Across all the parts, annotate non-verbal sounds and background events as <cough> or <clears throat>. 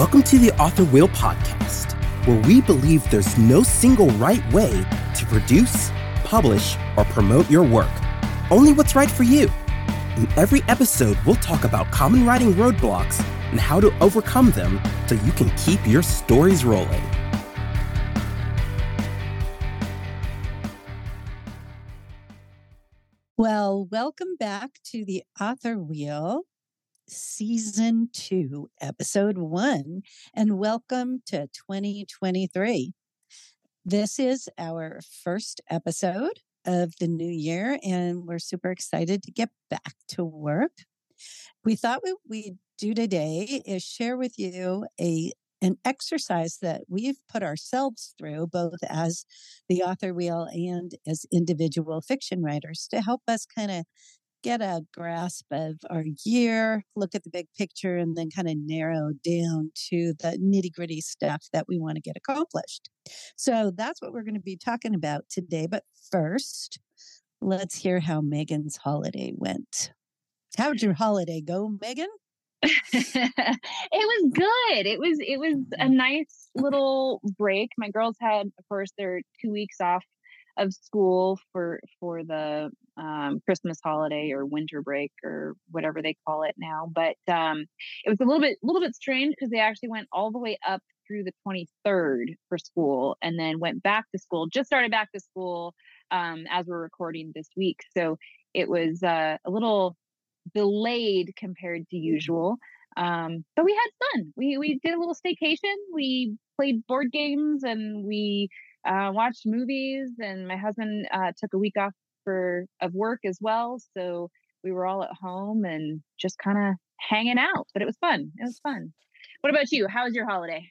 Welcome to the Author Wheel Podcast, where we believe there's no single right way to produce, publish, or promote your work, only what's right for you. In every episode, we'll talk about common writing roadblocks and how to overcome them so you can keep your stories rolling. Well, welcome back to the Author Wheel, Season 2, Episode 1, and welcome to 2023. This is our first episode of the new year, and we're super excited to get back to work. We thought what we'd do today is share with you a an exercise that we've put ourselves through, both as the author wheel and as individual fiction writers, to help us kind of get a grasp of our year, look at the big picture, and then kind of narrow down to the nitty gritty stuff that we want to get accomplished. So that's what we're going to be talking about today. But first, let's hear how Megan's holiday went. How'd your holiday go, Megan? <laughs> it was good. It was it was a Mm-hmm. nice little break. My girls had, of course, their two weeks off of school for for the um, Christmas holiday or winter break or whatever they call it now. But um, it was a little bit a little bit strange because they actually went all the way up through the 23rd for school and then went back to school. Just started back to school um, as we're recording this week. So it was uh, a little delayed compared to usual. Um, but we had fun. We we did a little staycation. We played board games and we uh, watched movies. And my husband uh, took a week off for of work as well, so we were all at home and just kind of hanging out. But it was fun. It was fun. What about you? How was your holiday?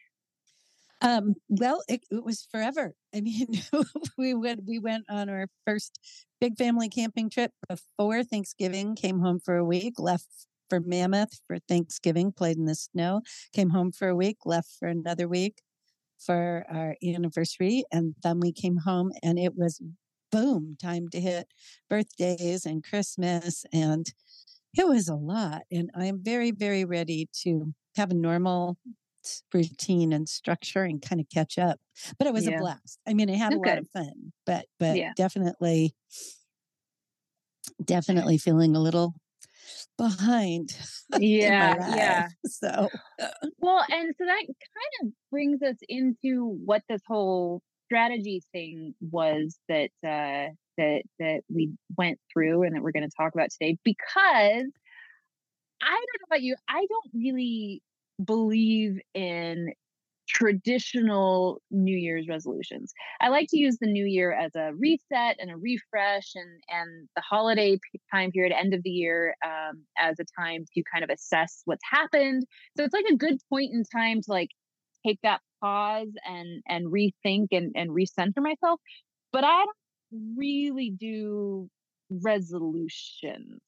Um, well, it, it was forever. <laughs> I mean, we went we went on our first big family camping trip before Thanksgiving. Came home for a week, left for Mammoth for Thanksgiving, played in the snow. Came home for a week, left for another week for our anniversary, and then we came home, and it was boom time to hit birthdays and Christmas, and it was a lot. And I'm very very ready to have a normal routine and structure and kind of catch up. But it was Yeah. a blast. I mean, I had a lot of fun, but but Yeah. definitely definitely feeling a little behind. <laughs> Yeah, yeah. <laughs> So Well, and so that kind of brings us into what this whole strategy thing was that uh, that that we went through and that we're going to talk about today. Because I don't know about you, I don't really believe in traditional New Year's resolutions. I like to use the new year as a reset and a refresh, and and the holiday time period, end of the year, um, as a time to kind of assess what's happened. So it's like a good point in time to like take that pause and and rethink and and recenter myself. But I don't really do resolutions.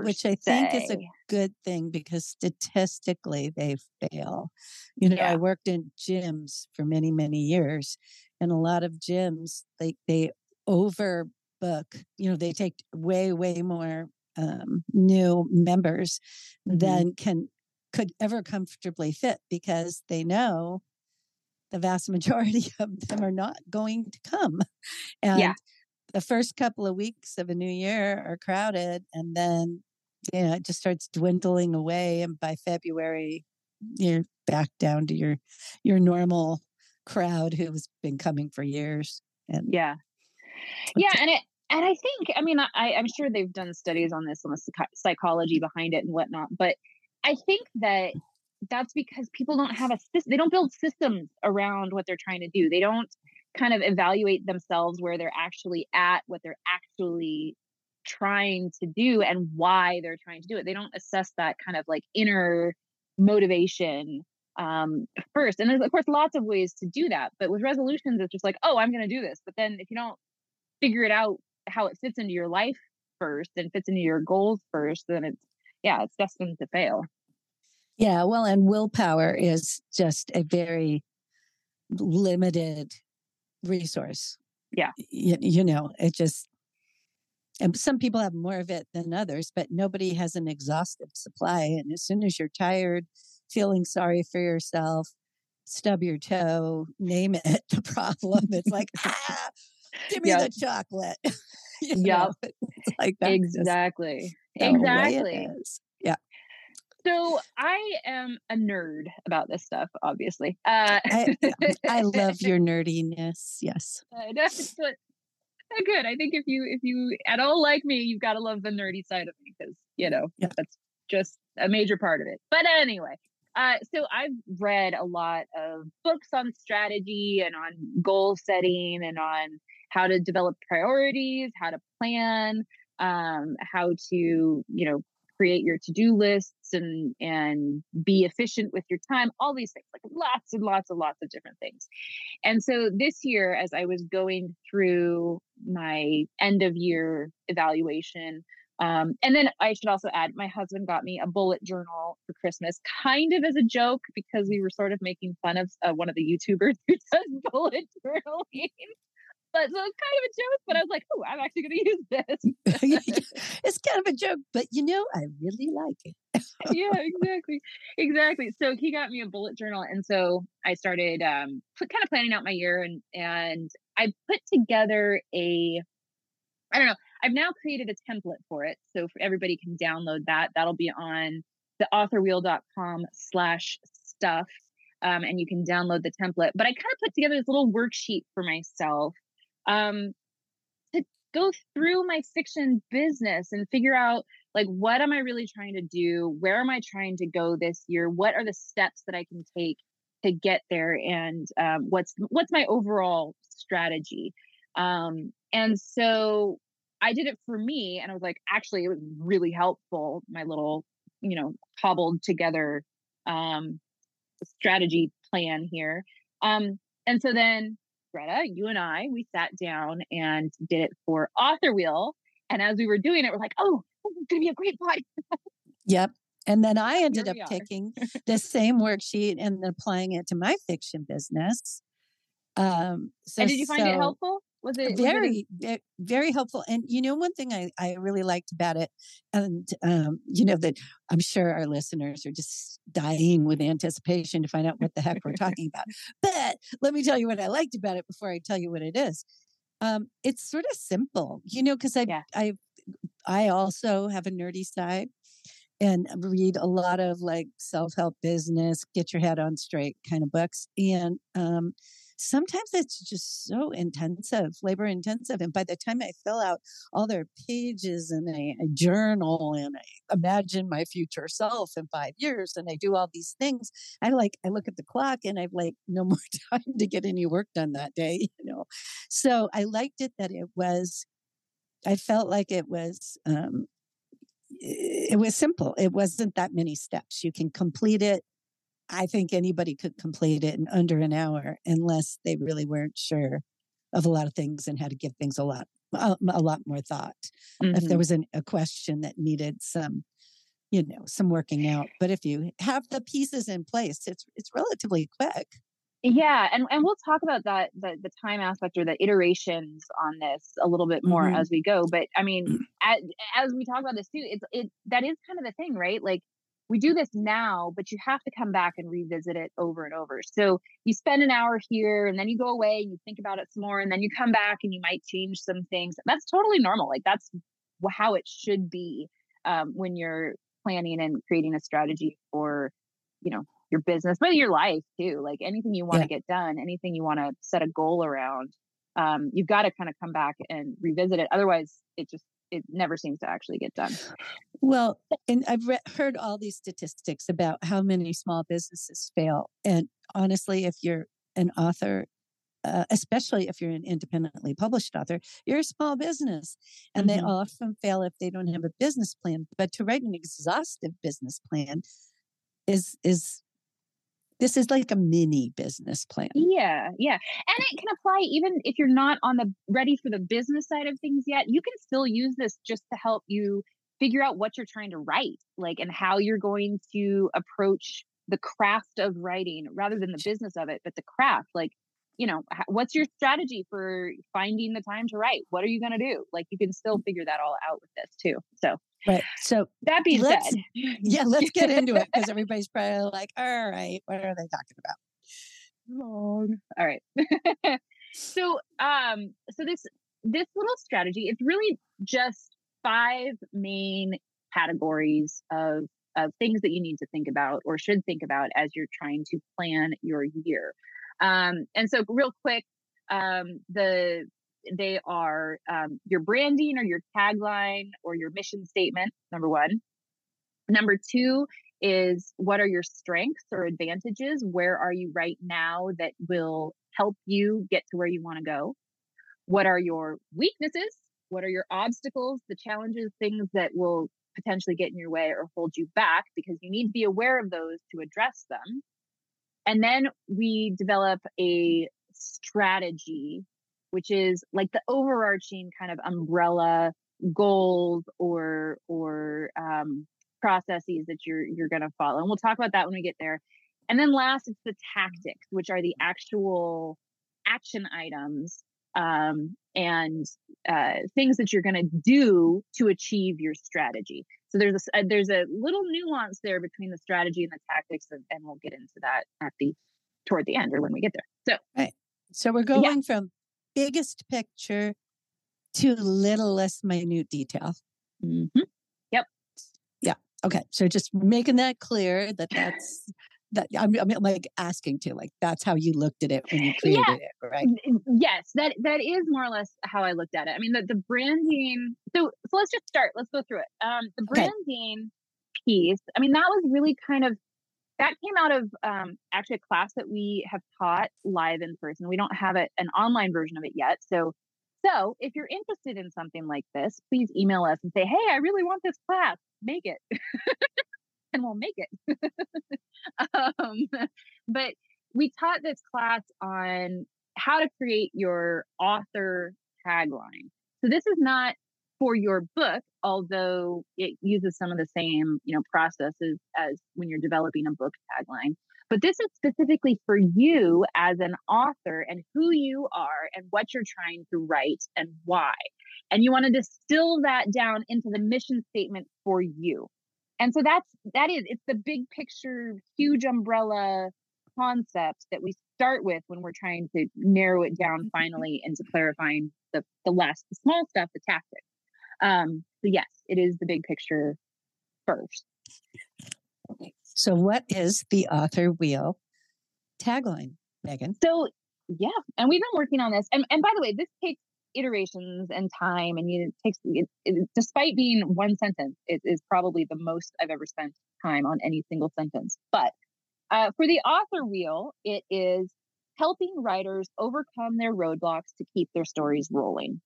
Which I think is a good thing because statistically they fail. You know, I worked in gyms for many, many years, and a lot of gyms they they overbook. You know, they take way, way more um, new members Mhm. than can could ever comfortably fit because they know the vast majority <laughs> of them are not going to come. And Yeah. the first couple of weeks of a new year are crowded and then you know it just starts dwindling away and by February you're back down to your your normal crowd who's been coming for years. And Yeah. Yeah, and it and I think I mean I I'm sure they've done studies on this on the psychology behind it and whatnot, but I think that that's because people don't have a system. They don't build systems around what they're trying to do. They don't kind of evaluate themselves where they're actually at, what they're actually trying to do, and why they're trying to do it. They don't assess that kind of like inner motivation um first and there's of course lots of ways to do that but with resolutions it's just like oh i'm going to do this but then if you don't figure it out how it fits into your life first and fits into your goals first then it's yeah it's destined to fail yeah, well, and willpower is just a very limited resource. Yeah. You, you know, it just and some people have more of it than others, but nobody has an exhaustive supply. And as soon as you're tired feeling sorry for yourself, stub your toe, name it <laughs> the problem. It's like, <laughs> ah, give me yep. the chocolate. <laughs> yeah, like that. Exactly. Exactly. Yeah. So I am a nerd about this stuff, obviously. Uh, I, I, love your nerdiness. Yes. but <laughs> good. I think if you if you at all like me, you've got to love the nerdy side of me because you know yeah. that's just a major part of it. But anyway, uh, so I've read a lot of books on strategy and on goal setting and on how to develop priorities, how to plan, um, how to you know create your to-do and and be efficient with your time all these things like lots and lots and lots of different things and so this year as i was going through my end of year evaluation um, and then I should also add, my husband got me a bullet journal for Christmas, kind of as a joke because we were sort of making fun of uh, one of the YouTubers <laughs> who does bullet <laughs> journaling. But so it's kind of a joke, but I was like, oh, I'm actually going <laughs> to use this. <laughs> it's kind of a joke, but you know, I really like it. <laughs> yeah, exactly. Exactly. So he got me a bullet journal. And so I started um, kind of planning out my year and, and I put together a, I don't know, I've now created a template for it. So for everybody can download that. That'll be on the authorwheel.com slash stuff. Um, and you can download the template. But I kind of put together this little worksheet for myself um, to go through my fiction business and figure out like what am I really trying to do? Where am I trying to go this year? What are the steps that I can take to get there? And um, what's what's my overall strategy? Um, and so I did it for me, and I was like, actually, it was really helpful. My little, you know, cobbled together um, strategy plan here. Um, and so then Greta, you and I, we sat down and did it for Author Wheel. And as we were doing it, we're like, oh, this is going to be a great <laughs> podcast. Yep. And then I ended up taking <laughs> the same worksheet and applying it to my fiction business. Um, so, and did you find so, it helpful? Was it very was it... very helpful and you know one thing i i really liked about it and um you know that i'm sure our listeners are just dying with anticipation to find out what the heck we're talking about <laughs> but let me tell you what i liked about it before i tell you what it is um it's sort of simple you know because i yeah. i i also have a nerdy side and read a lot of like self-help business get your head on straight kind of books and um sometimes it's just so intensive, labor intensive. And by the time I fill out all their pages and I, I journal and I imagine my future self in five years and I do all these things, I like, I look at the clock and I've like no <laughs> more time to get any work done that day, <laughs> you know? So I liked it that it was, I felt like it was, um, it was simple. It wasn't that many steps. You can complete it I think anybody could complete it in under an hour unless they really weren't sure of a lot of things and had to give things a lot a, a lot more thought. Mm-hmm. If there mm-hmm. was an, a question that needed some you know some working out but if you have the pieces in place it's it's relatively quick yeah and and we'll talk about that the, the time aspect or the iterations on this a little bit more mm-hmm. as we go but i mean <clears throat> as, as we talk about this too it's it that is kind of the thing right like we do this now, but you have to come back and revisit it over and over. So you spend an hour here and then you go away and you think about it some more and then you come back and you might change some things. That's totally normal. Like that's how it should be um, when you're planning and creating a strategy for, you know, your business, but your life too. Like anything you want to yeah. get done, anything you want to set a goal around, um, you've got to kind of come back and revisit it. Otherwise, it just it never seems to actually get done. Well, and I've re- heard all these statistics about how many small businesses fail. And honestly, if you're an author, uh, especially if you're an independently published author, you're a small business. And mm-hmm. they often fail if they don't have a business plan. But to write an exhaustive business plan is is this is like a mini business plan. Yeah, yeah. And it can apply even if you're not on the ready for the business side of things yet. You can still use this just to help you figure out what you're trying to write, like and how you're going to approach the craft of writing rather than the business of it, but the craft. Like you know, what's your strategy for finding the time to write? What are you going to do? Like you can still figure that all out with this too. So, right. So that being let's, said, <laughs> yeah, let's get into it because <laughs> everybody's probably like, all right, what are they talking about? Long. All right. <laughs> so, um, so this this little strategy, it's really just five main categories of of things that you need to think about or should think about as you're trying to plan your year. Um, and so, real quick, um, the they are um, your branding or your tagline or your mission statement. Number one. Number two is what are your strengths or advantages? Where are you right now that will help you get to where you want to go? What are your weaknesses? What are your obstacles, the challenges, things that will potentially get in your way or hold you back? Because you need to be aware of those to address them. And then we develop a strategy, which is like the overarching kind of umbrella goals or or um, processes that you're you're going to follow. And we'll talk about that when we get there. And then last, it's the tactics, which are the actual action items um, and uh, things that you're going to do to achieve your strategy. So there's a, uh, there's a little nuance there between the strategy and the tactics, and, and, we'll get into that at the toward the end or when we get there. So right. So we're going yeah. from biggest picture to little less minute detail. Mm-hmm. Yep. Yeah. Okay. So just making that clear that that's that I'm, I'm, like asking to like that's how you looked at it when you created yeah. it right? yes that that is more or less how i looked at it. I mean the, the branding so so let's just start let's go through it. Um the branding okay. piece i mean that was really kind of that came out of um, actually a class that we have taught live in person. We don't have it, an online version of it yet so so if you're interested in something like this please email us and say hey i really want this class. Make it <laughs> and we'll make it. <laughs> um, but we taught this class on how to create your author tagline. So this is not for your book, although it uses some of the same, you know, processes as when you're developing a book tagline. But this is specifically for you as an author and who you are and what you're trying to write and why. And you want to distill that down into the mission statement for you and so that's that is it's the big picture huge umbrella concept that we start with when we're trying to narrow it down mm-hmm. finally into clarifying the the less the small stuff the tactics. Um so yes it is the big picture first. So what is the author wheel tagline megan? So yeah and we've been working on this and, and by the way this takes iterations and time and you, it takes it, it, despite being one sentence it is probably the most i've ever spent time on any single sentence. But uh, for the author wheel it is helping writers overcome their roadblocks to keep their stories rolling.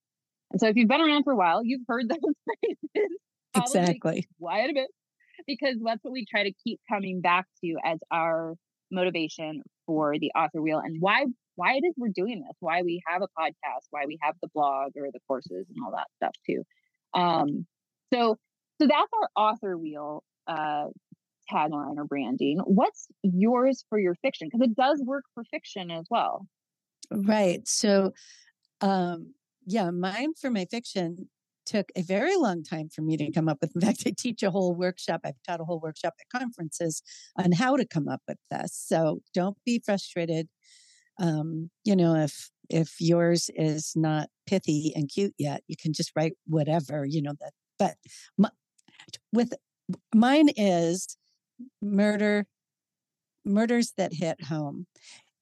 And so if you've been around for a while you've heard <laughs> those phrases exactly. quite a bit because that's what we try to keep coming back to as our motivation for the author wheel and why why it is we're doing this, why we have a podcast, why we have the blog or the courses and all that stuff too. Um, so so that's our author wheel uh, tagline or branding. What's yours for your fiction? Because it does work for fiction as well. Right. So um yeah, mine for my fiction took a very long time for me to come up with. In fact, I teach a whole workshop. I've taught a whole workshop at conferences on how to come up with this. So don't be frustrated um, you know, if if yours is not pithy and cute yet, you can just write whatever, you know, that but my, with mine is murder murders that hit home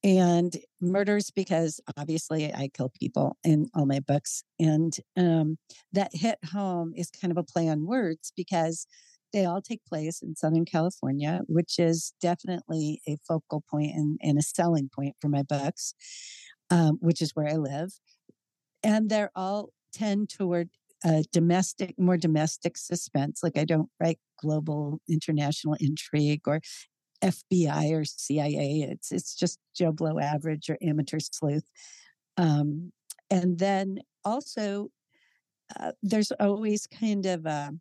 and murders because obviously I kill people in all my books. And um, that hit home is kind of a play on words because they all take place in Southern California, which is definitely a focal point and, and a selling point for my books, um, which is where I live. And they're all tend toward a domestic, more domestic suspense. Like I don't write global international intrigue or FBI or CIA. It's it's just Joe Blow average or amateur sleuth. Um, and then also, uh, there's always kind of a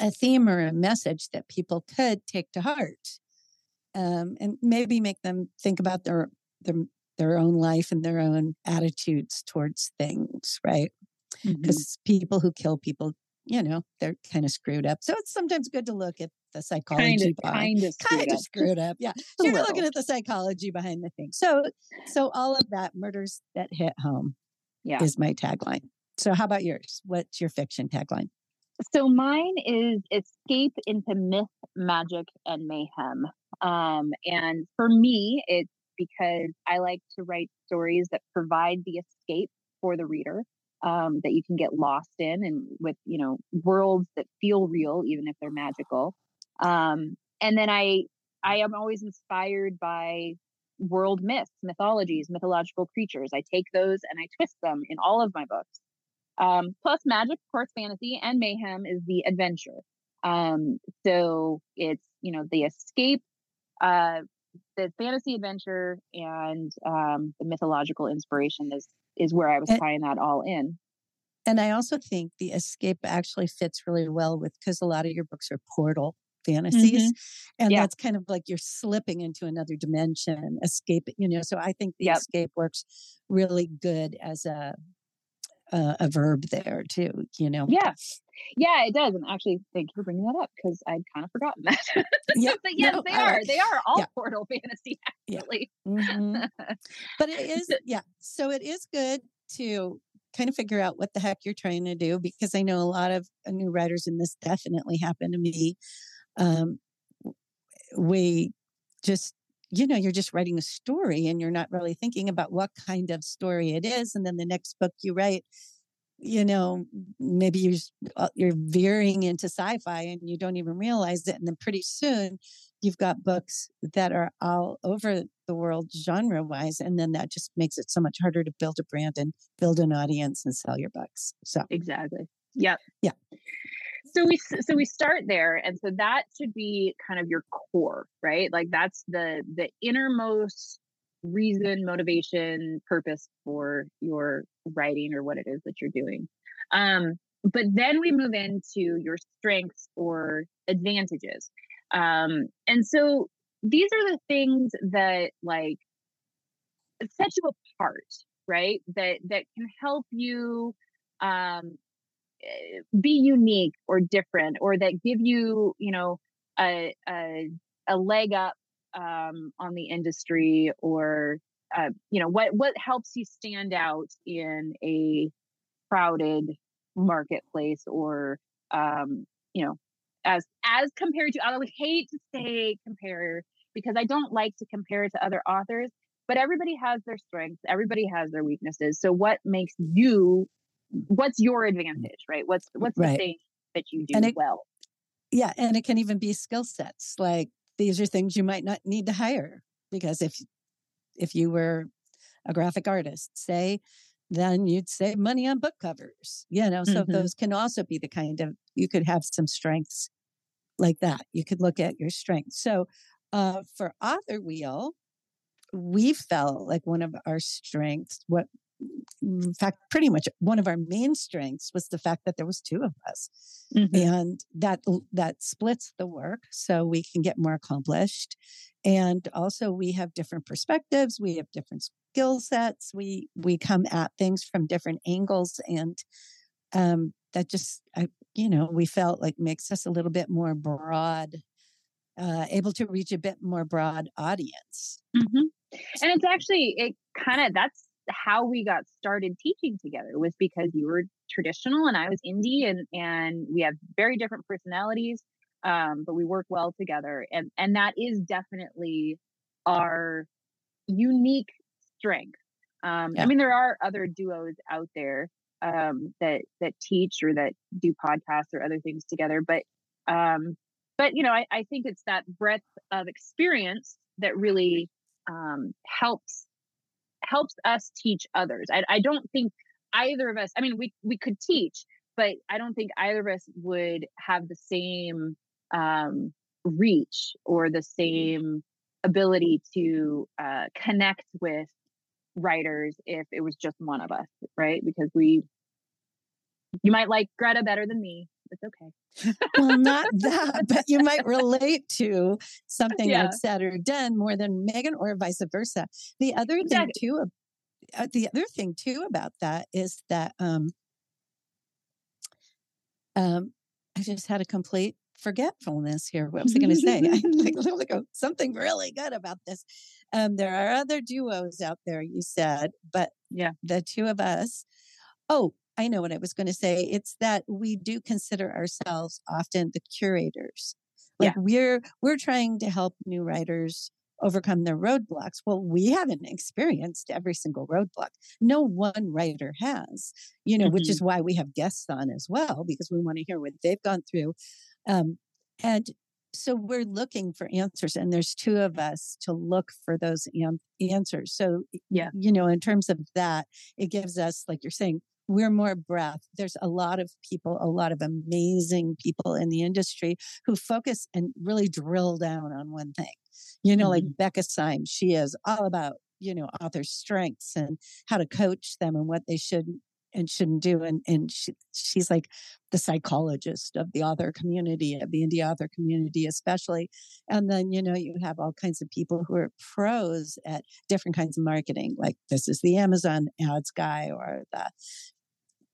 a theme or a message that people could take to heart um, and maybe make them think about their their their own life and their own attitudes towards things, right? Because people who kill people, you know, they're kind of screwed up. So it's sometimes good to look at the psychology kind of behind kind of screwed kind of up. <laughs> screwed up. Yeah. So you're looking at the psychology behind the thing. So so all of that murders that hit home Yeah. is my tagline. So how about yours? What's your fiction tagline? So mine is escape into myth, magic, and mayhem. Um, and for me, it's because I like to write stories that provide the escape for the reader, um, that you can get lost in, and with you know worlds that feel real, even if they're magical. Um, and then I, I am always inspired by world myths, mythologies, mythological creatures. I take those and I twist them in all of my books. Um, plus magic, of course, fantasy and mayhem is the adventure. Um, so it's you know the escape, uh, the fantasy adventure, and um, the mythological inspiration is is where I was And- tying that all in. And I also think the escape actually fits really well with because a lot of your books are portal fantasies. And Yeah. that's kind of like you're slipping into another dimension, escape, you know. So I think the Yep. escape works really good as a a, a verb there too, you know. Yeah, yeah, it does. And actually, thank you for bringing that up because I'd kind of forgotten that. <laughs> Yeah, but yes, no, they are. They are all yeah. portal fantasy. Yeah. Actually, Mhm. But it is, <laughs> yeah. So it is good to kind of figure out what the heck you're trying to do because I know a lot of uh, new writers, and this definitely happened to me. Um, we just, you know, you're just writing a story and you're not really thinking about what kind of story it is. And then the next book you write, you know, maybe you're, uh, you're veering into sci fi and you don't even realize it. And then pretty soon you've got books that are all over the world genre wise and then that just makes it so much harder to build a brand and build an audience and sell your books so exactly. Yep. Yeah. So we so we start there, and so that should be kind of your core, right? Like that's the the innermost reason, motivation, purpose for your writing or what it is that you're doing. Um, but then we move into your strengths or advantages. Um, and so these are the things that like set you apart, right? That that can help you um be unique or different or that give you, you know, a a, a leg up um on the industry or uh, you know what what helps you stand out in a crowded marketplace or um you know as as compared to I would hate to say compare because I don't like to compare to other authors but everybody has their strengths everybody has their weaknesses so what makes you what's your advantage right? What's what's Right. the thing that you do it- well? Yeah and it can even be skill sets like these are things you might not need to hire because if if you were a graphic artist say then you'd save money on book covers you know? So Mhm. those can also be the kind of you could have some strengths like that you could look at your strengths. So uh, for author wheel we felt like one of our strengths what in fact pretty much one of our main strengths was the fact that there was two of us Mhm. and that that splits the work so we can get more accomplished and also we have different perspectives we have different skill sets we we come at things from different angles and um that just I, you know we felt like makes us a little bit more broad uh able to reach a bit more broad audience Mhm. And it's actually it kind of that's how we got started teaching together was because you were traditional and I was indie and and we have very different personalities um but we work well together and and that is definitely our unique strength. Um Yeah. I mean there are other duos out there um that that teach or that do podcasts or other things together but um but you know I, I think it's that breadth of experience that really um, helps helps us teach others. I, I don't think either of us. I mean, we we could teach, but I don't think either of us would have the same um, reach or the same ability to uh, connect with writers if it was just one of us, right? Because we, you might like Greta better than me, It's okay. well, not <laughs> that, but you might relate to something Yeah. I've said or done more than Megan, or vice versa. The other Exactly. thing too, uh, the other thing too about that is that um, um, I just had a complete forgetfulness here. What was I going to say? I like <laughs> go something really good about this. Um, there are other duos out there, you said, but Yeah. the two of us. Oh, I know what I was going to say. It's that we do consider ourselves often the curators. Like we're we're trying to help new writers overcome their roadblocks. Well, we haven't experienced every single roadblock. No one writer has, you know, which is why we have guests on as well, because we want to hear what they've gone through. Um, and so we're looking for answers, and there's two of us to look for those an- answers. So, Yeah. you know, in terms of that, it gives us, like you're saying, we're more breath. There's a lot of people, a lot of amazing people in the industry who focus and really drill down on one thing. You know, like mm-hmm. Becca Syme, she is all about, you know, authors' strengths and how to coach them and what they should and shouldn't do. And and she, she's like the psychologist of the author community, of the indie author community, especially. And then, you know, you have all kinds of people who are pros at different kinds of marketing, like this is the Amazon ads guy or the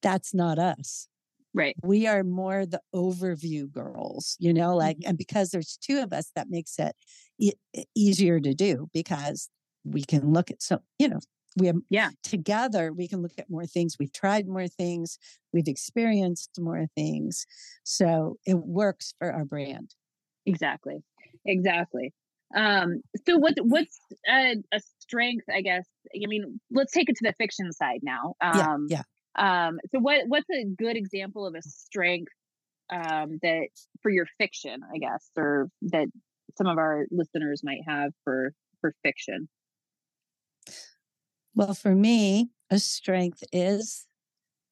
that's not us Right. we are more the overview girls, you know, like, Mm-hmm. and because there's two of us, that makes it e- easier to do because we can look at so, you know, we have Yeah. together, we can look at more things. We've tried more things. We've experienced more things. So it works for our brand. Exactly. Exactly. Um, so what what's a, a strength, I guess? I mean, let's take it to the fiction side now. Yeah, Um, yeah. Um, so what what's a good example of a strength um, that for your fiction, I guess, or that some of our listeners might have for for fiction? Well, for me, a strength is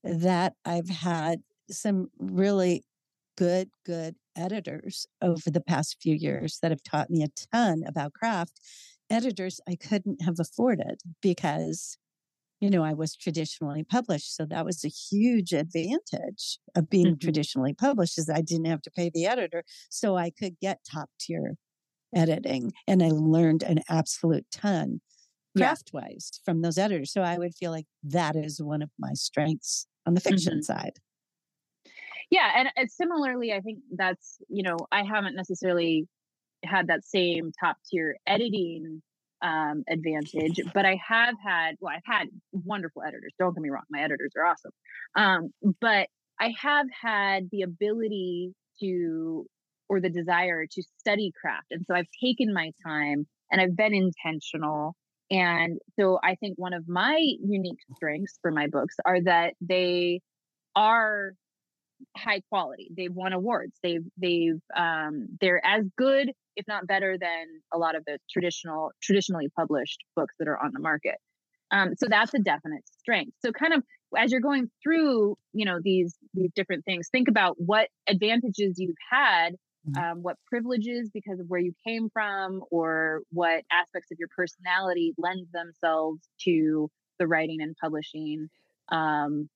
that I've had some really good, good editors over the past few years that have taught me a ton about craft. Editors I couldn't have afforded because, you know, I was traditionally published. So that was a huge advantage of being Mhm. traditionally published is I didn't have to pay the editor. So I could get top tier editing and I learned an absolute ton craft wise from those editors. So I would feel like that is one of my strengths on the fiction Mhm. side. Yeah, and uh, similarly, I think that's you know I haven't necessarily had that same top tier editing um, advantage, but I have had well, I've had wonderful editors. Don't get me wrong, my editors are awesome, um, but I have had the ability to or the desire to study craft, and so I've taken my time and I've been intentional. And so I think one of my unique strengths for my books are that they are high quality. They've won awards. They've they've um, they're as good, if not better, than a lot of the traditional traditionally published books that are on the market. Um, so that's a definite strength. So kind of as you're going through, you know, these these different things, think about what advantages you've had, Mhm. um, what privileges because of where you came from, or what aspects of your personality lend themselves to the writing and publishing. Um,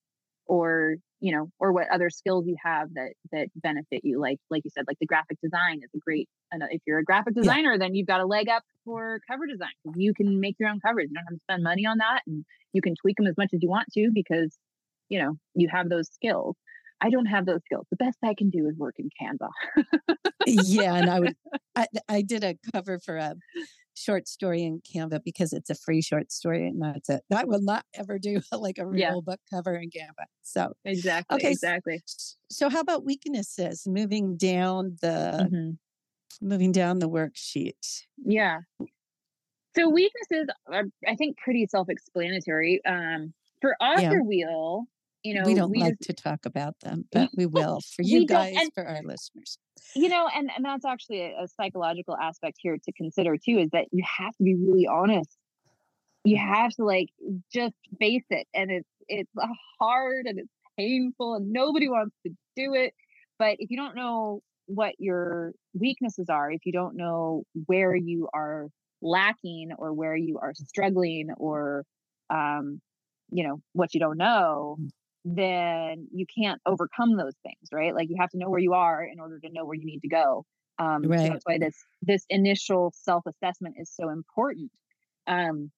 or you know or what other skills you have that that benefit you like like you said like the graphic design is a great if you're a graphic Yeah. designer then you've got a leg up for cover design you can make your own covers you don't have to spend money on that and you can tweak them as much as you want to because you know you have those skills. I don't have those skills. The best i can do is work in canva. Yeah, and I would <laughs> I, I did a cover for a short story in Canva because it's a free short story and that's it. I will not ever do <laughs> like a real Yeah. book cover in Canva. So exactly Okay, exactly so how about weaknesses moving down the Mhm. moving down the worksheet? Yeah. So weaknesses are, I think, pretty self-explanatory. Um, for author wheel, you know, we don't we like just- to talk about them, but we will for you guys, and- for our listeners. You know, and and that's actually a, a psychological aspect here to consider too. Is that you have to be really honest. You mm. have to like just face it, and it's it's uh, hard and it's painful, and nobody wants to do it. But if you don't know what your weaknesses are, if you don't know where you are lacking or where you are struggling or um, you know what you don't know mm. Then you can't overcome those things, right? Like you have to know where you are in order to know where you need to go. Um, right. So that's why this this initial self assessment is so important. Um,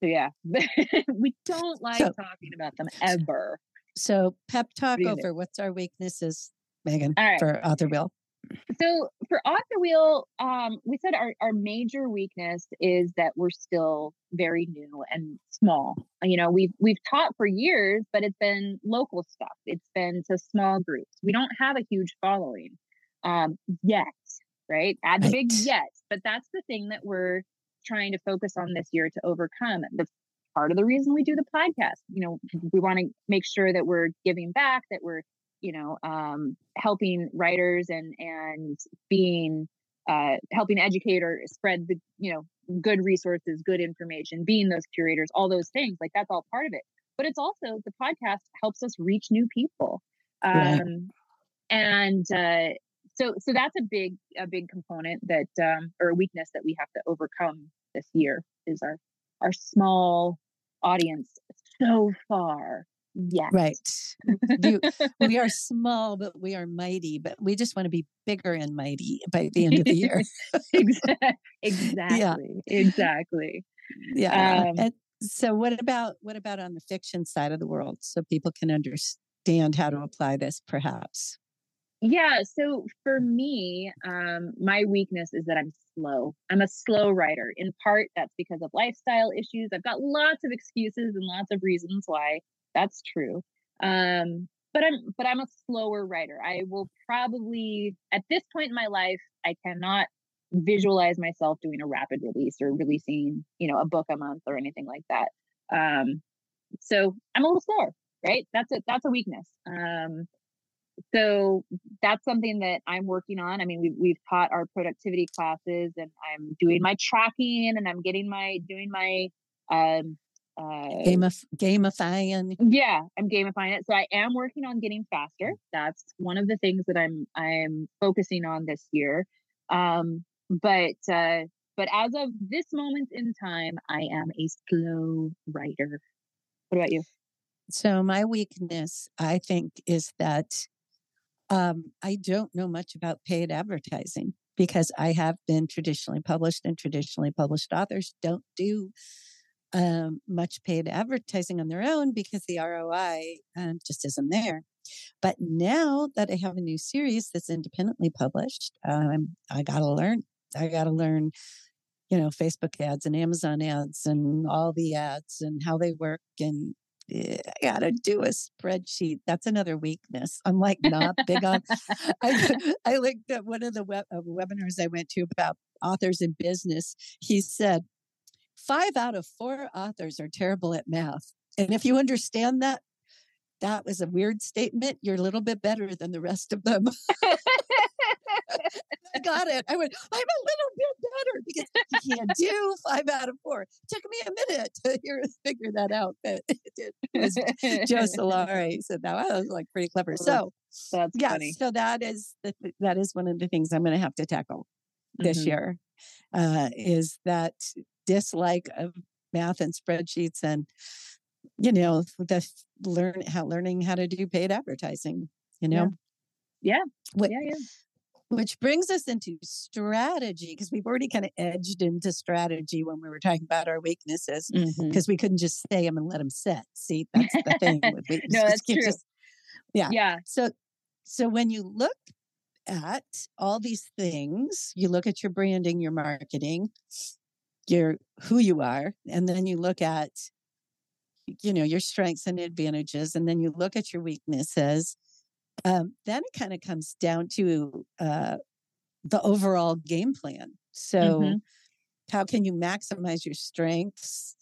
so yeah, <laughs> we don't like so, talking about them ever. So pep talk over what's our weaknesses, Megan, right. for Author Wheel. So for Author Wheel, um, we said our, our major weakness is that we're still very new and small. You know, we've we've taught for years, but it's been local stuff. It's been to small groups. We don't have a huge following um, yet, right? Add the right. big yet, but that's the thing that we're trying to focus on this year to overcome. The part of the reason we do the podcast. You know, we want to make sure that we're giving back, that we're, you know, um, helping writers and and being uh, helping educate or spread the, you know, good resources, good information, being those curators, all those things. Like that's all part of it. But it's also the podcast helps us reach new people. Um, right. and uh, so so that's a big a big component that um, or a weakness that we have to overcome this year is our our small audience so far Yes. Right. you, <laughs> we are small, but we are mighty, but we just want to be bigger and mighty by the end of the year. <laughs> <laughs> exactly. Yeah. Exactly. Yeah. Um, and so what about what about on the fiction side of the world so people can understand how to apply this perhaps? Yeah. So for me, um, my weakness is that I'm slow. I'm a slow writer. In part, that's because of lifestyle issues. I've got lots of excuses and lots of reasons why that's true. Um, but I'm but I'm a slower writer. I will probably at this point in my life, I cannot visualize myself doing a rapid release or releasing, you know, a book a month or anything like that. Um, so I'm a little slower, right? That's a that's a weakness. Um, so that's something that I'm working on. I mean, we've, we've taught our productivity classes and I'm doing my tracking and I'm getting my, doing my, um, uh, Gamif- gamifying. Yeah, I'm gamifying it. So I am working on getting faster. That's one of the things that I'm, I'm focusing on this year. Um, but, uh, but as of this moment in time, I am a slow writer. What about you? So my weakness, I think, is that um, I don't know much about paid advertising because I have been traditionally published and traditionally published authors don't do um, much paid advertising on their own because the ROI um, just isn't there. But now that I have a new series that's independently published, um, I got to learn. I got to learn, you know, Facebook ads and Amazon ads and all the ads and how they work and I gotta do a spreadsheet. That's another weakness. I'm like not big on. <laughs> <laughs> I, I looked at one of the web, uh, webinars I went to about authors in business. He said five out of four authors are terrible at math, and if you understand that, that was a weird statement. You're a little bit better than the rest of them. <laughs> I got it. I went, I'm a little bit better because you can't do five out of four. It took me a minute to <laughs> hear figure that out. But <laughs> it was Joe Solari said that. I was like pretty clever. So that's yeah, funny. so that is the, that is one of the things I'm going to have to tackle this mm-hmm. year. Uh, is that dislike of math and spreadsheets and you know the learn how learning how to do paid advertising you know yeah yeah, what, yeah, yeah. which brings us into strategy because we've already kind of edged into strategy when we were talking about our weaknesses because mm-hmm. we couldn't just say them and let them sit see <laughs> that's the thing with weaknesses. no that's true just, yeah yeah so so when you look at all these things you look at your branding your marketing your who you are and then you look at you know your strengths and advantages and then you look at your weaknesses um, then it kind of comes down to uh, the overall game plan so mm-hmm. how can you maximize your strengths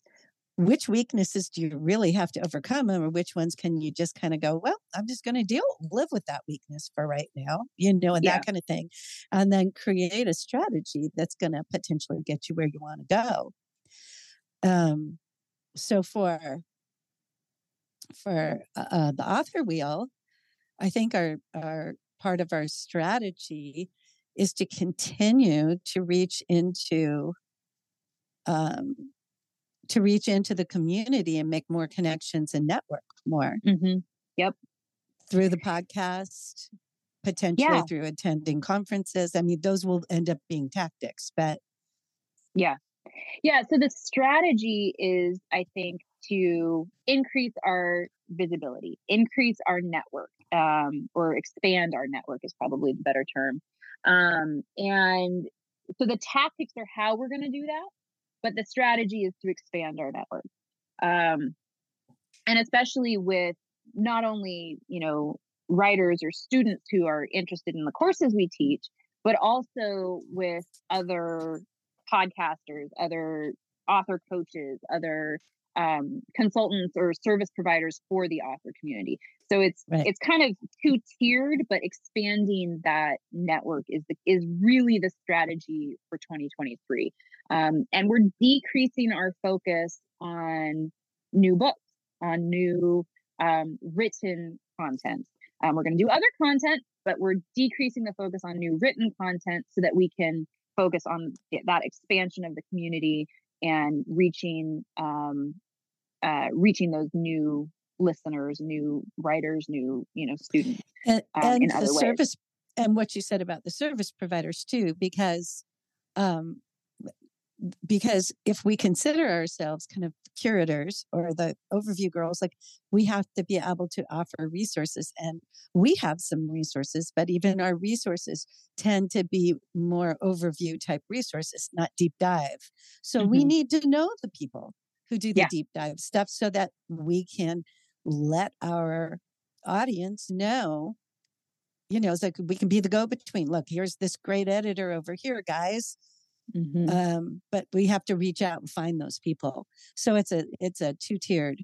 which weaknesses do you really have to overcome or which ones can you just kind of go well i'm just going to deal live with that weakness for right now you know and yeah. that kind of thing and then create a strategy that's going to potentially get you where you want to go um so for for uh, uh, the author wheel i think our our part of our strategy is to continue to reach into um, to reach into the community and make more connections and network more. Mm-hmm. Yep. Through the podcast, potentially yeah. through attending conferences. I mean, those will end up being tactics, but yeah. Yeah. So the strategy is, I think, to increase our visibility, increase our network, um, or expand our network is probably the better term. Um, and so the tactics are how we're going to do that, but the strategy is to expand our network. Um, and especially with not only, you know, writers or students who are interested in the courses we teach, but also with other podcasters, other author coaches, other um, consultants or service providers for the author community. So it's right. it's kind of two tiered, but expanding that network is the, is really the strategy for 2023. Um, and we're decreasing our focus on new books, on new um, written content. Um, we're going to do other content, but we're decreasing the focus on new written content so that we can focus on that expansion of the community and reaching um, uh, reaching those new listeners, new writers, new you know students, and, um, and the service and what you said about the service providers too, because um, because if we consider ourselves kind of curators or the overview girls, like we have to be able to offer resources and we have some resources, but even our resources tend to be more overview type resources, not deep dive. So mm-hmm. we need to know the people who do the yeah. deep dive stuff so that we can let our audience know you know, it's like we can be the go between. Look, here's this great editor over here, guys. Mm-hmm. Um, but we have to reach out and find those people. So it's a it's a two tiered,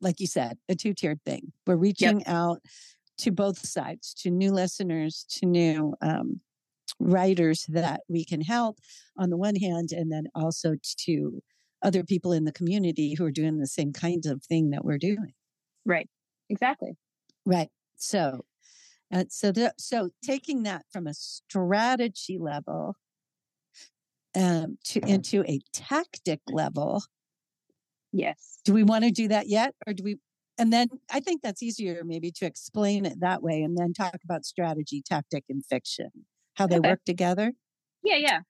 like you said, a two tiered thing. We're reaching yep. out to both sides, to new listeners, to new um, writers that we can help on the one hand, and then also to other people in the community who are doing the same kinds of thing that we're doing. Right. Exactly. Right. So, uh, so the, so taking that from a strategy level um, to into a tactic level. Yes. Do we want to do that yet, or do we? And then I think that's easier maybe to explain it that way, and then talk about strategy, tactic, and fiction, how they okay. work together. Yeah, yeah.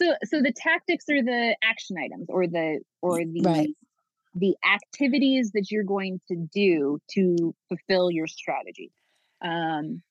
So, so the tactics are the action items, or the or the right. The activities that you're going to do to fulfill your strategy. Um,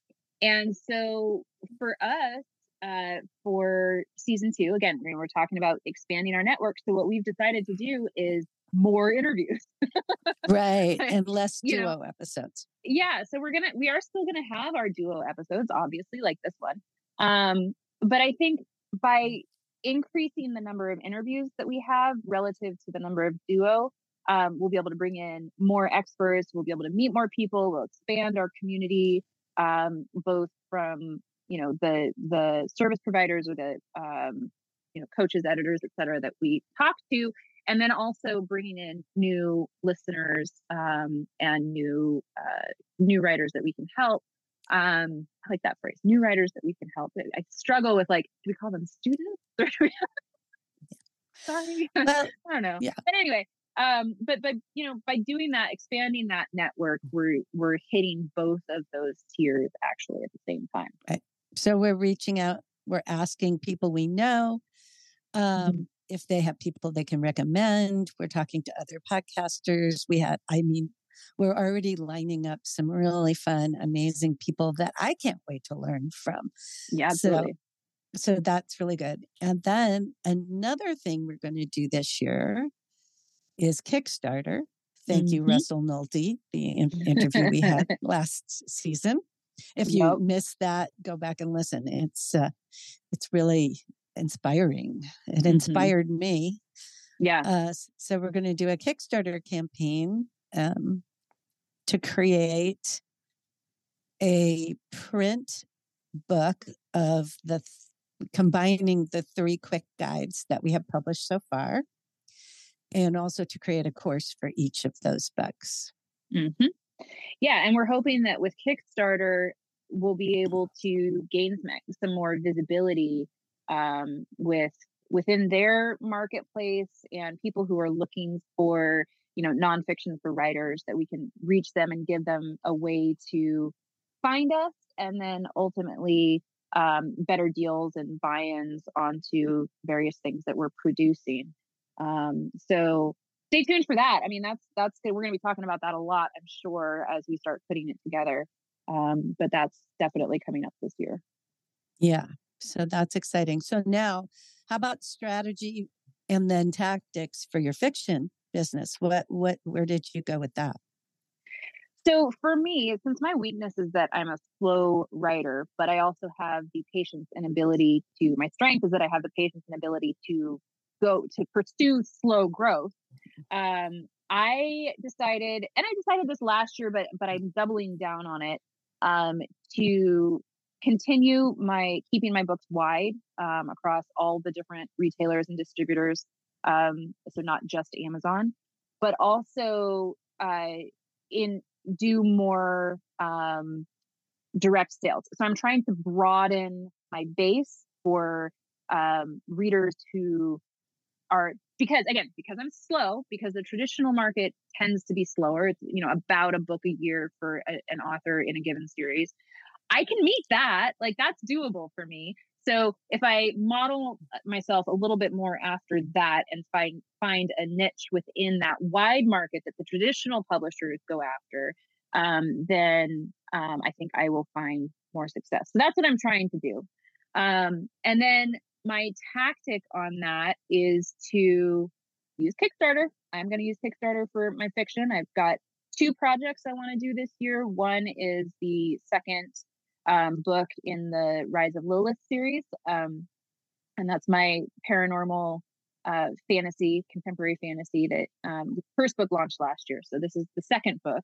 and so for us, uh, for season two. Again, we're talking about expanding our network. So what we've decided to do is more interviews. <laughs> right. And less duo you know, episodes. Yeah. So we're gonna we are still gonna have our duo episodes, obviously, like this one. Um, but I think by increasing the number of interviews that we have relative to the number of duo, um, we'll be able to bring in more experts. We'll be able to meet more people. We'll expand our community, um, both from you know the the service providers or the um, you know coaches editors et cetera that we talk to and then also bringing in new listeners um, and new uh, new writers that we can help. Um, I like that phrase new writers that we can help. I struggle with like do we call them students? <laughs> Sorry. <laughs> Well, i don't know. yeah. But anyway um, but but you know by doing that expanding that network we're we're hitting both of those tiers actually at the same time right so we're reaching out, we're asking people we know um, mm-hmm. if they have people they can recommend. We're talking to other podcasters. We had, I mean, we're already lining up some really fun, amazing people that I can't wait to learn from. Yeah, absolutely. So, so that's really good. And then another thing we're going to do this year is Kickstarter. Thank mm-hmm. you, Russell Nohelty, the in- interview we had <laughs> last season. If you missed that, go back and listen. It's uh, it's really inspiring. It mm-hmm. inspired mm-hmm. me. Yeah. Uh, so we're going to do a Kickstarter campaign um, to create a print book of the th- combining the three quick guides that we have published so far, and also to create a course for each of those books. Mm-hmm yeah and we're hoping that with kickstarter we'll be able to gain some, more visibility um, with within their marketplace and people who are looking for you know nonfiction for writers that we can reach them and give them a way to find us and then ultimately um, better deals and buy-ins onto various things that we're producing um, so stay tuned for that. I mean that's that's good we're going to be talking about that a lot i'm sure as we start putting it together. Um, but that's definitely coming up this year. Yeah so that's exciting. So now how about strategy and then tactics for your fiction business? What what where did you go with that? So for me, since my weakness is that I'm a slow writer, but I also have the patience and ability to, my strength is that I have the patience and ability to go to pursue slow growth. Um, I decided, and I decided this last year, but but I'm doubling down on it um, to continue my keeping my books wide um, across all the different retailers and distributors. Um, so not just Amazon, but also uh, in do more um, direct sales. So I'm trying to broaden my base for um, readers who are because again because I'm slow because the traditional market tends to be slower. It's you know about a book a year for a, an author in a given series. I can meet that. Like that's doable for me. So if I model uh, myself a little bit more after that and find find a niche within that wide market that the traditional publishers go after, um, then um, I think I will find more success. So that's what I'm trying to do. Um, and then my tactic on that is to use Kickstarter. I'm going to use Kickstarter for my fiction. I've got two projects I want to do this year. One is the second um, book in the Rise of Lilith series. Um, and that's my paranormal uh, fantasy, contemporary fantasy that um, the first book launched last year. So this is the second book.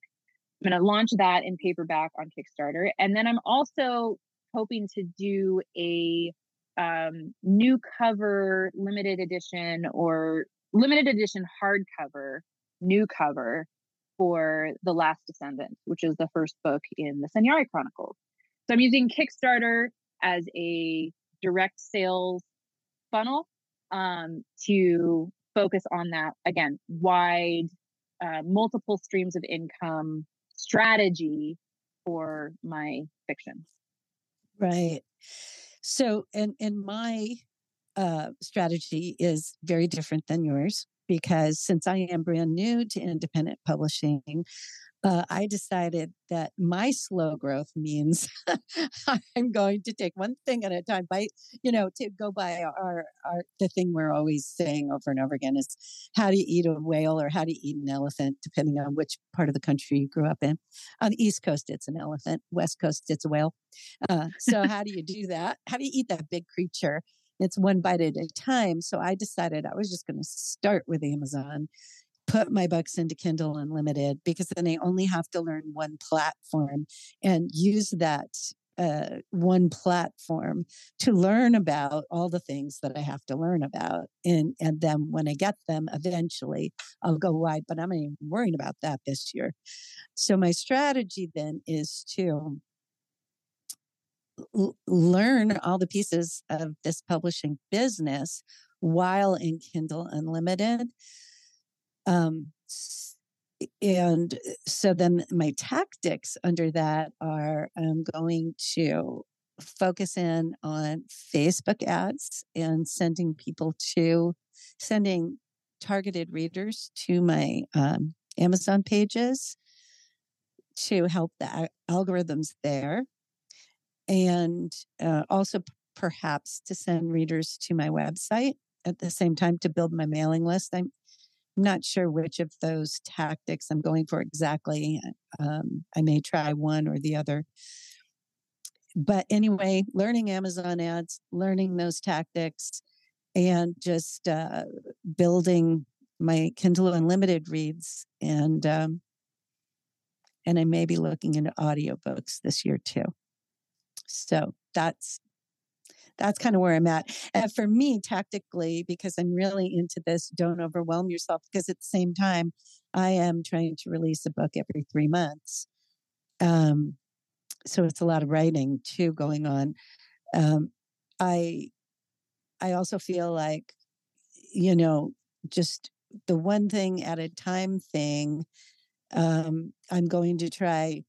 I'm going to launch that in paperback on Kickstarter. And then I'm also hoping to do a um, new cover limited edition or limited edition hardcover new cover for The Last Descendant, which is the first book in the Sanyare Chronicles. So I'm using Kickstarter as a direct sales funnel um, to focus on that again, wide, uh, multiple streams of income strategy for my fiction. Right. So, and and my uh, strategy is very different than yours because since I am brand new to independent publishing, uh, I decided that my slow growth means <laughs> I'm going to take one thing at a time. By you know, to go by our, our the thing we're always saying over and over again is how do you eat a whale or how do you eat an elephant, depending on which part of the country you grew up in. On the East Coast, it's an elephant. West Coast, it's a whale. Uh, so how do you do that? How do you eat that big creature? It's one bite at a time. So I decided I was just going to start with Amazon put my books into Kindle Unlimited because then I only have to learn one platform and use that uh, one platform to learn about all the things that I have to learn about. And, and then when I get them, eventually I'll go wide, but I'm not even worrying about that this year. So my strategy then is to l- learn all the pieces of this publishing business while in Kindle Unlimited um, and uh, so then my tactics under that are I'm going to focus in on Facebook ads and sending people to sending targeted readers to my um, Amazon pages to help the algorithms there. And uh, also perhaps to send readers to my website at the same time to build my mailing list. I'm I'm not sure which of those tactics I'm going for exactly. Um, I may try one or the other. But anyway, learning Amazon ads, learning those tactics, and just uh, building my Kindle Unlimited reads, and um, and I may be looking into audiobooks this year too. So that's that's kind of where I'm at. And for me, tactically, because I'm really into this, don't overwhelm yourself. Because at the same time, I am trying to release a book every three months. Um, so it's a lot of writing too going on. Um, I I also feel like, you know, just the one thing at a time thing. Um, I'm going to try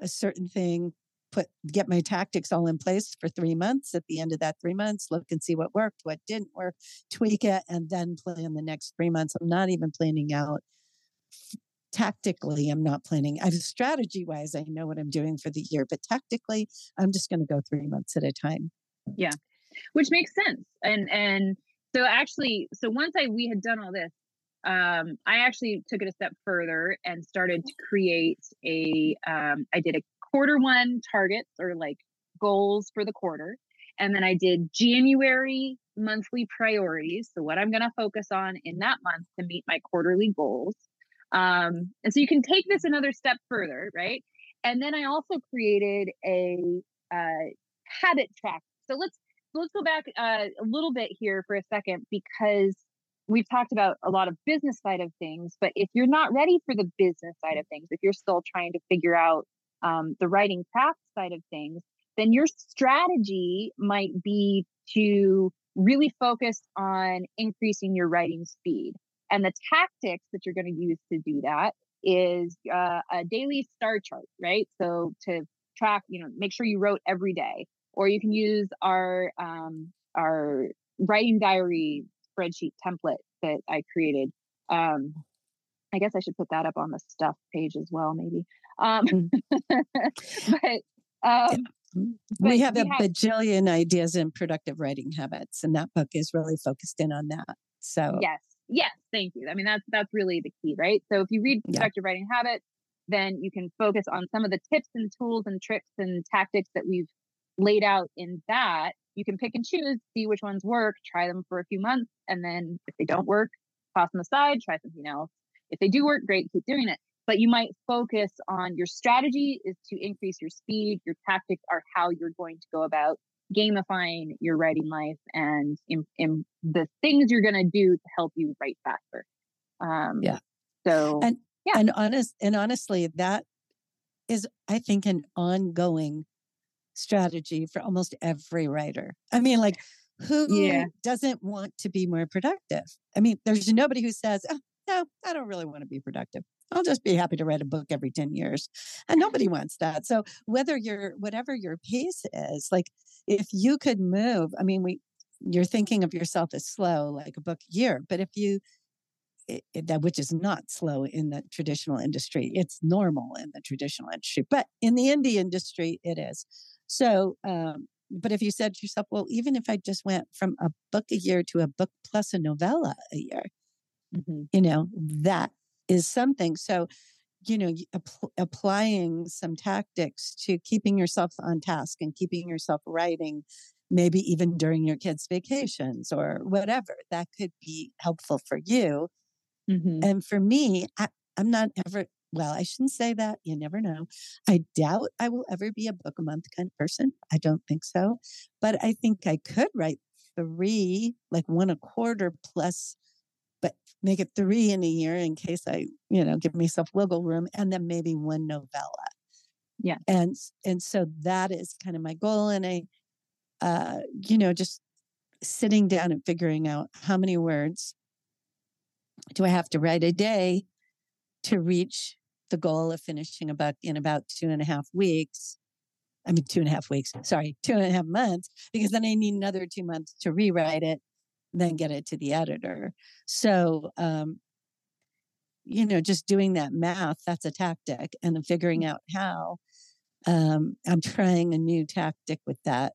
a certain thing, put get my tactics all in place for three months. At the end of that three months, look and see what worked, what didn't work, tweak it, and then plan the next three months. I'm not even planning out tactically i'm not planning i strategy wise i know what i'm doing for the year but tactically i'm just going to go three months at a time yeah which makes sense and and so actually so once i we had done all this um i actually took it a step further and started to create a um i did a quarter one targets or like goals for the quarter and then i did january monthly priorities so what i'm going to focus on in that month to meet my quarterly goals um, and so you can take this another step further, right? And then I also created a uh, habit track. So let's let's go back uh, a little bit here for a second because we've talked about a lot of business side of things. But if you're not ready for the business side of things, if you're still trying to figure out um, the writing craft side of things, then your strategy might be to really focus on increasing your writing speed. And the tactics that you're going to use to do that is uh, a daily star chart, right? So to track, you know, make sure you wrote every day, or you can use our um, our writing diary spreadsheet template that I created. Um, I guess I should put that up on the stuff page as well, maybe. Um, mm. <laughs> but um, we have a have, bajillion ideas in productive writing habits, and that book is really focused in on that. So yes, Yes, thank you. I mean, that's that's really the key, right? So if you read productive yeah. Writing Habits, then you can focus on some of the tips and tools and tricks and tactics that we've laid out in that. You can pick and choose, see which ones work, try them for a few months, and then if they don't work, toss them aside, try something else. If they do work, great, keep doing it. But you might focus on your strategy is to increase your speed. Your tactics are how you're going to go about gamifying your writing life and in, in the things you're going to do to help you write faster. Um, yeah. So, and, yeah. And honest, and honestly, that is, I think, an ongoing strategy for almost every writer. I mean, like, who yeah. doesn't want to be more productive? I mean, there's nobody who says, oh, no, I don't really want to be productive. I'll just be happy to write a book every 10 years. And nobody wants that. So whether you're whatever your pace is, like if you could move, I mean, we you're thinking of yourself as slow, like a book a year, but if you it, it, that which is not slow in the traditional industry, it's normal in the traditional industry, but in the indie industry, it is. So, um, but if you said to yourself, well, even if I just went from a book a year to a book plus a novella a year, mm-hmm. you know, that is something. So, you know, app- applying some tactics to keeping yourself on task and keeping yourself writing, maybe even during your kids' vacations or whatever, that could be helpful for you. Mm-hmm. And for me, I, I'm not ever, well, I shouldn't say that. You never know. I doubt I will ever be a book a month kind of person. I don't think so. But I think I could write three, like one a quarter plus make it three in a year in case I, you know, give myself wiggle room and then maybe one novella. Yeah. And and so that is kind of my goal. And I uh, you know, just sitting down and figuring out how many words do I have to write a day to reach the goal of finishing a book in about two and a half weeks. I mean, two and a half weeks, sorry, two and a half months, because then I need another two months to rewrite it then get it to the editor. So, um, you know, just doing that math, that's a tactic, and then figuring out how. Um, I'm trying a new tactic with that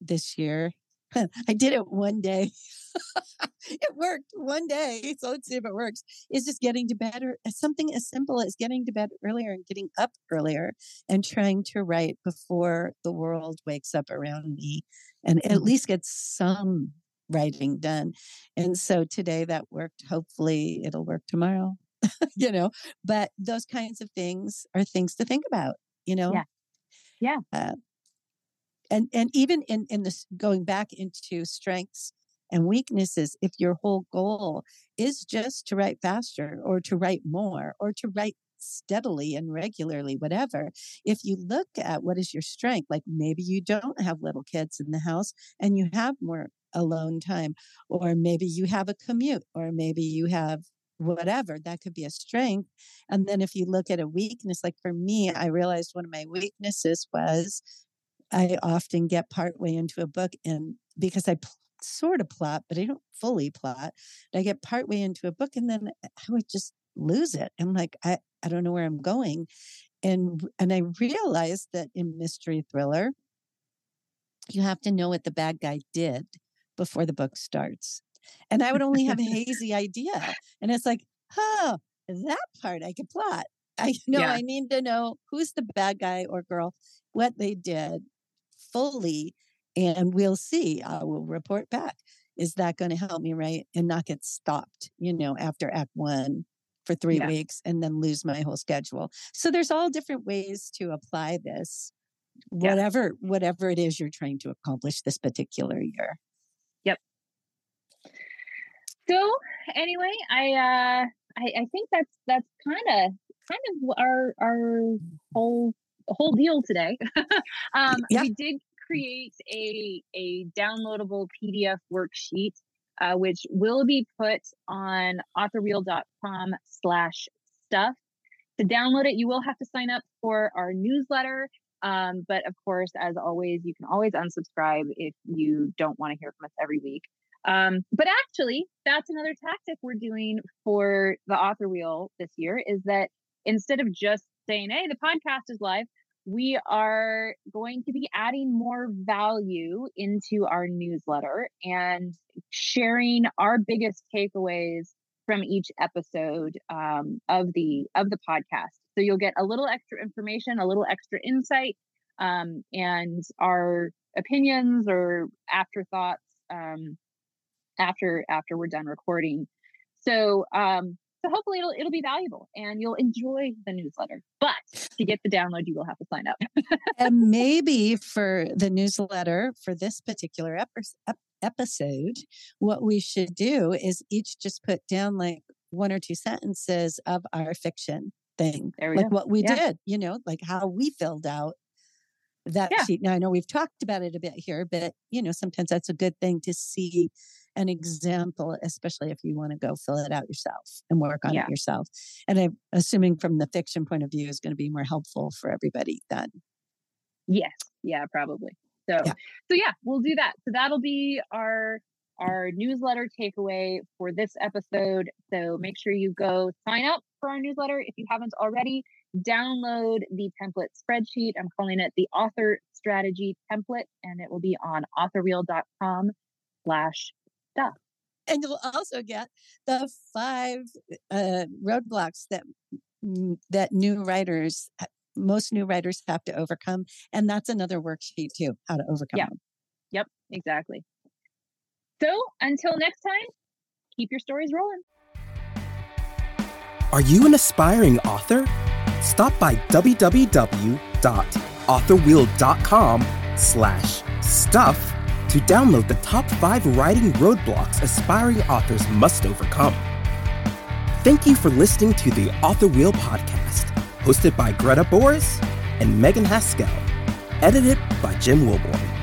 this year. <laughs> I did it one day. <laughs> it worked one day. So let's see if it works. It's just getting to bed or something as simple as getting to bed earlier and getting up earlier and trying to write before the world wakes up around me and at mm-hmm. least get some writing done. And so today that worked. Hopefully it'll work tomorrow, <laughs> you know, but those kinds of things are things to think about, you know? Yeah. Yeah. Uh, and, and even in, in this going back into strengths and weaknesses, if your whole goal is just to write faster or to write more or to write steadily and regularly, whatever. If you look at what is your strength, like maybe you don't have little kids in the house and you have more alone time, or maybe you have a commute, or maybe you have whatever that could be a strength. And then if you look at a weakness like for me i realized one of my weaknesses was i often get partway into a book and because i pl- sort of plot but i don't fully plot i get partway into a book and then i would just lose it. I'm like i i don't know where i'm going. And and i realized that in mystery thriller you have to know what the bad guy did before the book starts and I would only have a hazy idea. And it's like, oh, that part I could plot. <laughs> I know yeah. I need to know who's the bad guy or girl, what they did fully, and we'll see. I will report back. Is that going to help me right and not get stopped, you know, after act one for three yeah. weeks and then lose my whole schedule? So there's all different ways to apply this, whatever, yeah. whatever it is you're trying to accomplish this particular year. So anyway, I uh I, I think that's that's kind of kind of our our whole whole deal today. <laughs> um yeah. we did create a a downloadable PDF worksheet uh, which will be put on authorwheel.com slash stuff. To download it, you will have to sign up for our newsletter. Um, but of course, as always, you can always unsubscribe if you don't want to hear from us every week. Um, but actually, that's another tactic we're doing for the author wheel this year is that instead of just saying, hey, the podcast is live, we are going to be adding more value into our newsletter and sharing our biggest takeaways from each episode um, of the of the podcast. So you'll get a little extra information, a little extra insight, um, and our opinions or afterthoughts um, after after we're done recording. So um so hopefully it'll it'll be valuable and you'll enjoy the newsletter. But to get the download, you will have to sign up. and <laughs> maybe for the newsletter for this particular episode, episode, what we should do is each just put down like one or two sentences of our fiction thing, like go. what we yeah. did, you know, like how we filled out that yeah. sheet. Now I know we've talked about it a bit here, but you know, sometimes that's a good thing to see an example, especially if you want to go fill it out yourself and work on yeah. it yourself. And I'm assuming from the fiction point of view is going to be more helpful for everybody then. Yes. Yeah, probably. So, yeah. so yeah, we'll do that. So that'll be our our newsletter takeaway for this episode. So make sure you go sign up for our newsletter if you haven't already. Download the template spreadsheet. I'm calling it the author strategy template, and it will be on authorwheel.com slash stuff. And you'll also get the five uh, roadblocks that that new writers, most new writers have to overcome, and that's another worksheet too, how to overcome yeah. them. Yep, exactly. So until next time, keep your stories rolling. Are you an aspiring author? Stop by www.authorwheel.com slash stuff to download the top five writing roadblocks aspiring authors must overcome. Thank you for listening to the Author Wheel podcast, hosted by Greta Boris and Megan Haskell, edited by Jim Wilborn.